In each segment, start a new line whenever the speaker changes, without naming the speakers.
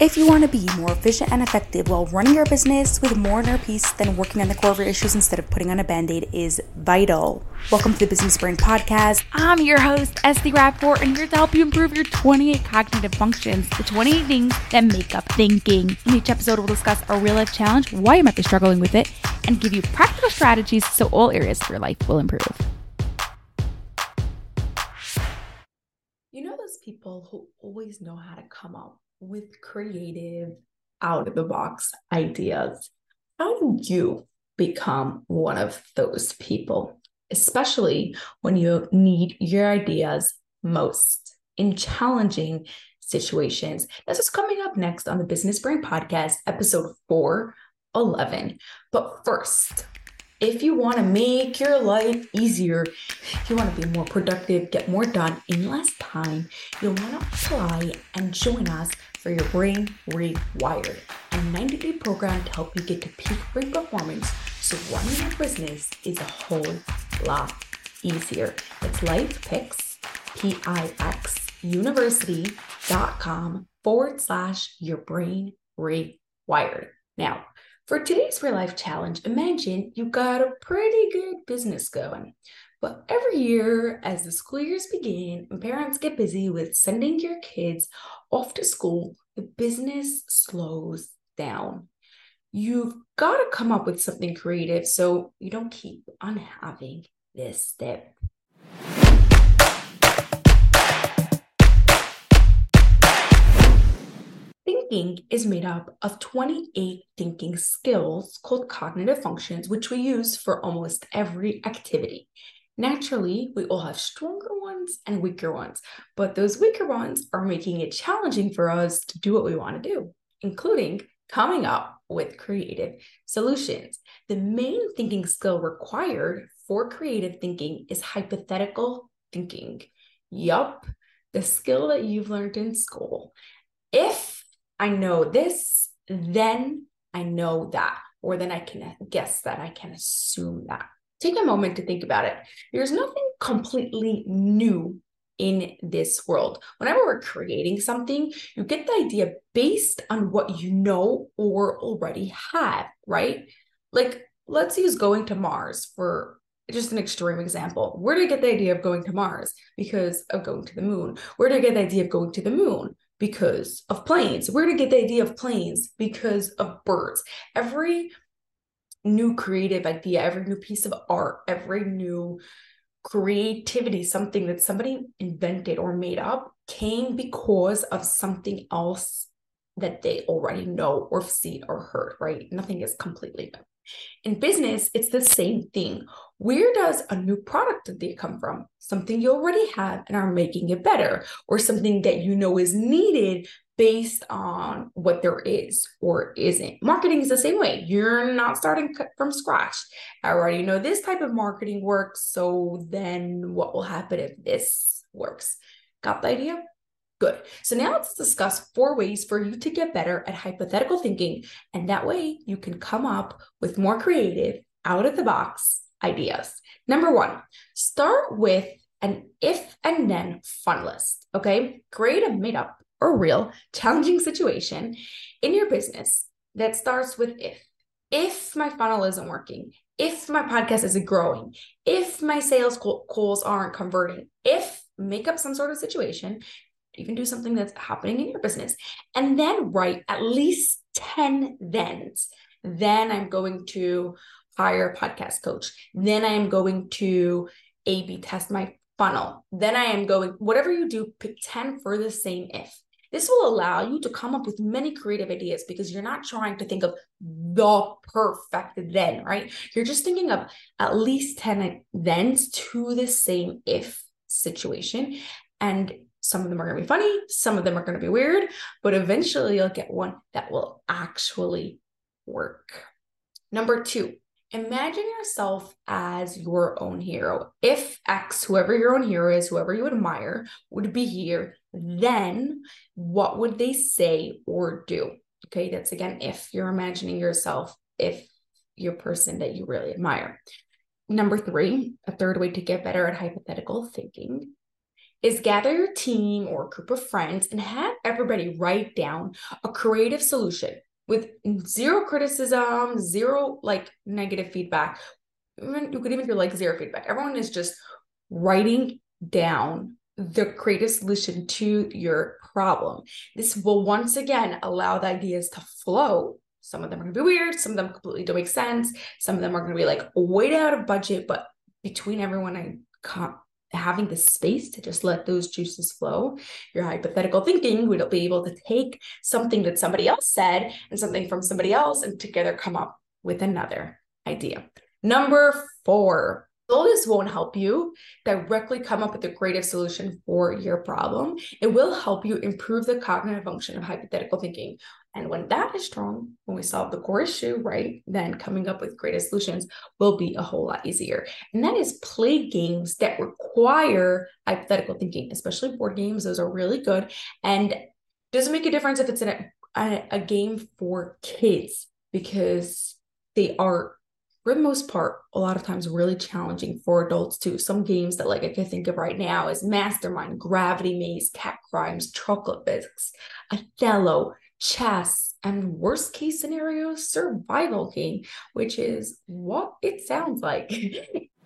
If you want to be more efficient and effective while running your business with more inner peace than working on the core of your issues instead of putting on a band aid is vital. Welcome to the Business Brain Podcast.
I'm your host, Esty Rapport, and here to help you improve your 28 cognitive functions, the 28 things that make up thinking. In each episode, we'll discuss a real life challenge, why you might be struggling with it, and give you practical strategies so all areas of your life will improve.
You know those people who always know how to come up with creative, out of the box ideas. How do you become one of those people, especially when you need your ideas most in challenging situations? This is coming up next on the Business Brain Podcast, episode 411. But first, if you want to make your life easier, if you want to be more productive, get more done in less time, you'll want to apply and join us for your brain rewired, a 90 day program to help you get to peak brain performance so running your business is a whole lot easier. It's Life Pix, P I X university.com forward slash your brain rewired. Now, for today's real life challenge, imagine you got a pretty good business going. But every year, as the school years begin and parents get busy with sending your kids off to school, the business slows down. You've got to come up with something creative so you don't keep on having this dip. Thinking is made up of 28 thinking skills called cognitive functions, which we use for almost every activity. Naturally, we all have stronger ones and weaker ones, but those weaker ones are making it challenging for us to do what we want to do, including coming up with creative solutions. The main thinking skill required for creative thinking is hypothetical thinking. Yup, the skill that you've learned in school. If I know this, then I know that, or then I can guess that, I can assume that take a moment to think about it. There's nothing completely new in this world. Whenever we're creating something, you get the idea based on what you know or already have, right? Like, let's use going to Mars for just an extreme example. Where do you get the idea of going to Mars? Because of going to the moon. Where do you get the idea of going to the moon? Because of planes. Where you get the idea of planes? Because of birds. Every new creative idea, every new piece of art, every new creativity, something that somebody invented or made up came because of something else that they already know or seen or heard, right? Nothing is completely new. In business, it's the same thing. Where does a new product idea come from? Something you already have and are making it better, or something that you know is needed based on what there is or isn't. Marketing is the same way. You're not starting from scratch. I already know this type of marketing works. So then what will happen if this works? Got the idea? Good. So now let's discuss four ways for you to get better at hypothetical thinking. And that way you can come up with more creative, out of the box ideas. Number one, start with an if and then fun list. Okay. Create a made up or real challenging situation in your business that starts with if. If my funnel isn't working, if my podcast isn't growing, if my sales calls aren't converting, if make up some sort of situation, even do something that's happening in your business, and then write at least 10 thens. Then I'm going to hire a podcast coach. Then I am going to A B test my funnel. Then I am going, whatever you do, pick 10 for the same if. This will allow you to come up with many creative ideas because you're not trying to think of the perfect then, right? You're just thinking of at least 10 thens to the same if situation. And some of them are going to be funny, some of them are going to be weird, but eventually you'll get one that will actually work. Number two, imagine yourself as your own hero. If X, whoever your own hero is, whoever you admire, would be here, then what would they say or do? Okay, that's again if you're imagining yourself, if your person that you really admire. Number three, a third way to get better at hypothetical thinking is gather your team or group of friends and have everybody write down a creative solution with zero criticism, zero like negative feedback. You could even do like zero feedback. Everyone is just writing down the creative solution to your problem. This will once again allow the ideas to flow. Some of them are going to be weird, some of them completely don't make sense, some of them are going to be like way out of budget, but between everyone I having the space to just let those juices flow, your hypothetical thinking would be able to take something that somebody else said and something from somebody else and together come up with another idea. Number four, Though this won't help you directly come up with a creative solution for your problem, it will help you improve the cognitive function of hypothetical thinking. And when that is strong, when we solve the core issue, right, then coming up with creative solutions will be a whole lot easier. And that is play games that require hypothetical thinking, especially board games. Those are really good. And doesn't make a difference if it's a, a, a game for kids because they are for the most part, a lot of times really challenging for adults too. Some games that like I can think of right now is Mastermind, Gravity Maze, Cat Crimes, Chocolate Biscuits, Othello, Chess, and worst case scenario, Survival Game, which is what it sounds like.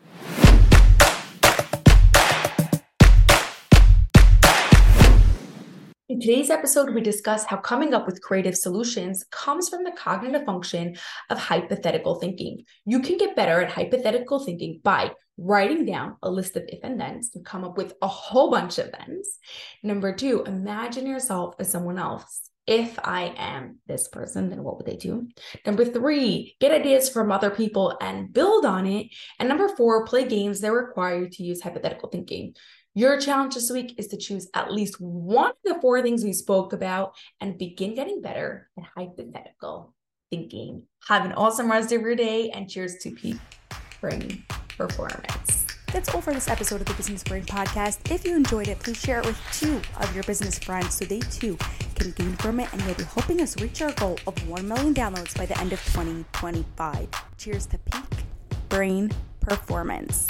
In today's episode, we discuss how coming up with creative solutions comes from the cognitive function of hypothetical thinking. You can get better at hypothetical thinking by writing down a list of if and thens and come up with a whole bunch of thens. Number two, imagine yourself as someone else. If I am this person, then what would they do? Number three, get ideas from other people and build on it. And number four, play games that require you to use hypothetical thinking. Your challenge this week is to choose at least one of the four things we spoke about and begin getting better at hypothetical thinking. Have an awesome rest of your day and cheers to peak brain performance.
That's all for this episode of the Business Brain Podcast. If you enjoyed it, please share it with two of your business friends so they too can gain from it and you'll be helping us reach our goal of 1 million downloads by the end of 2025. Cheers to peak brain performance.